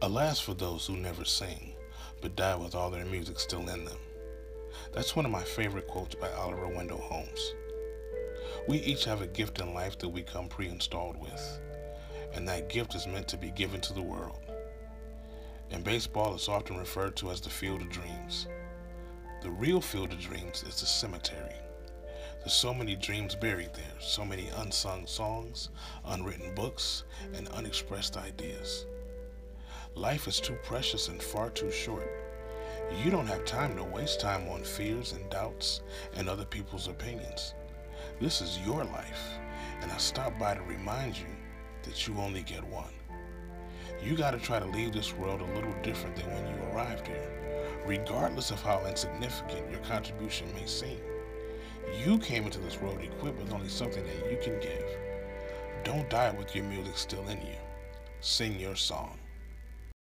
Alas for those who never sing, but die with all their music still in them. That's one of my favorite quotes by Oliver Wendell Holmes. We each have a gift in life that we come pre installed with, and that gift is meant to be given to the world. In baseball, it's often referred to as the field of dreams. The real field of dreams is the cemetery. There's so many dreams buried there, so many unsung songs, unwritten books, and unexpressed ideas. Life is too precious and far too short. You don't have time to waste time on fears and doubts and other people's opinions. This is your life, and I stop by to remind you that you only get one. You got to try to leave this world a little different than when you arrived here, regardless of how insignificant your contribution may seem. You came into this world equipped with only something that you can give. Don't die with your music still in you. Sing your song.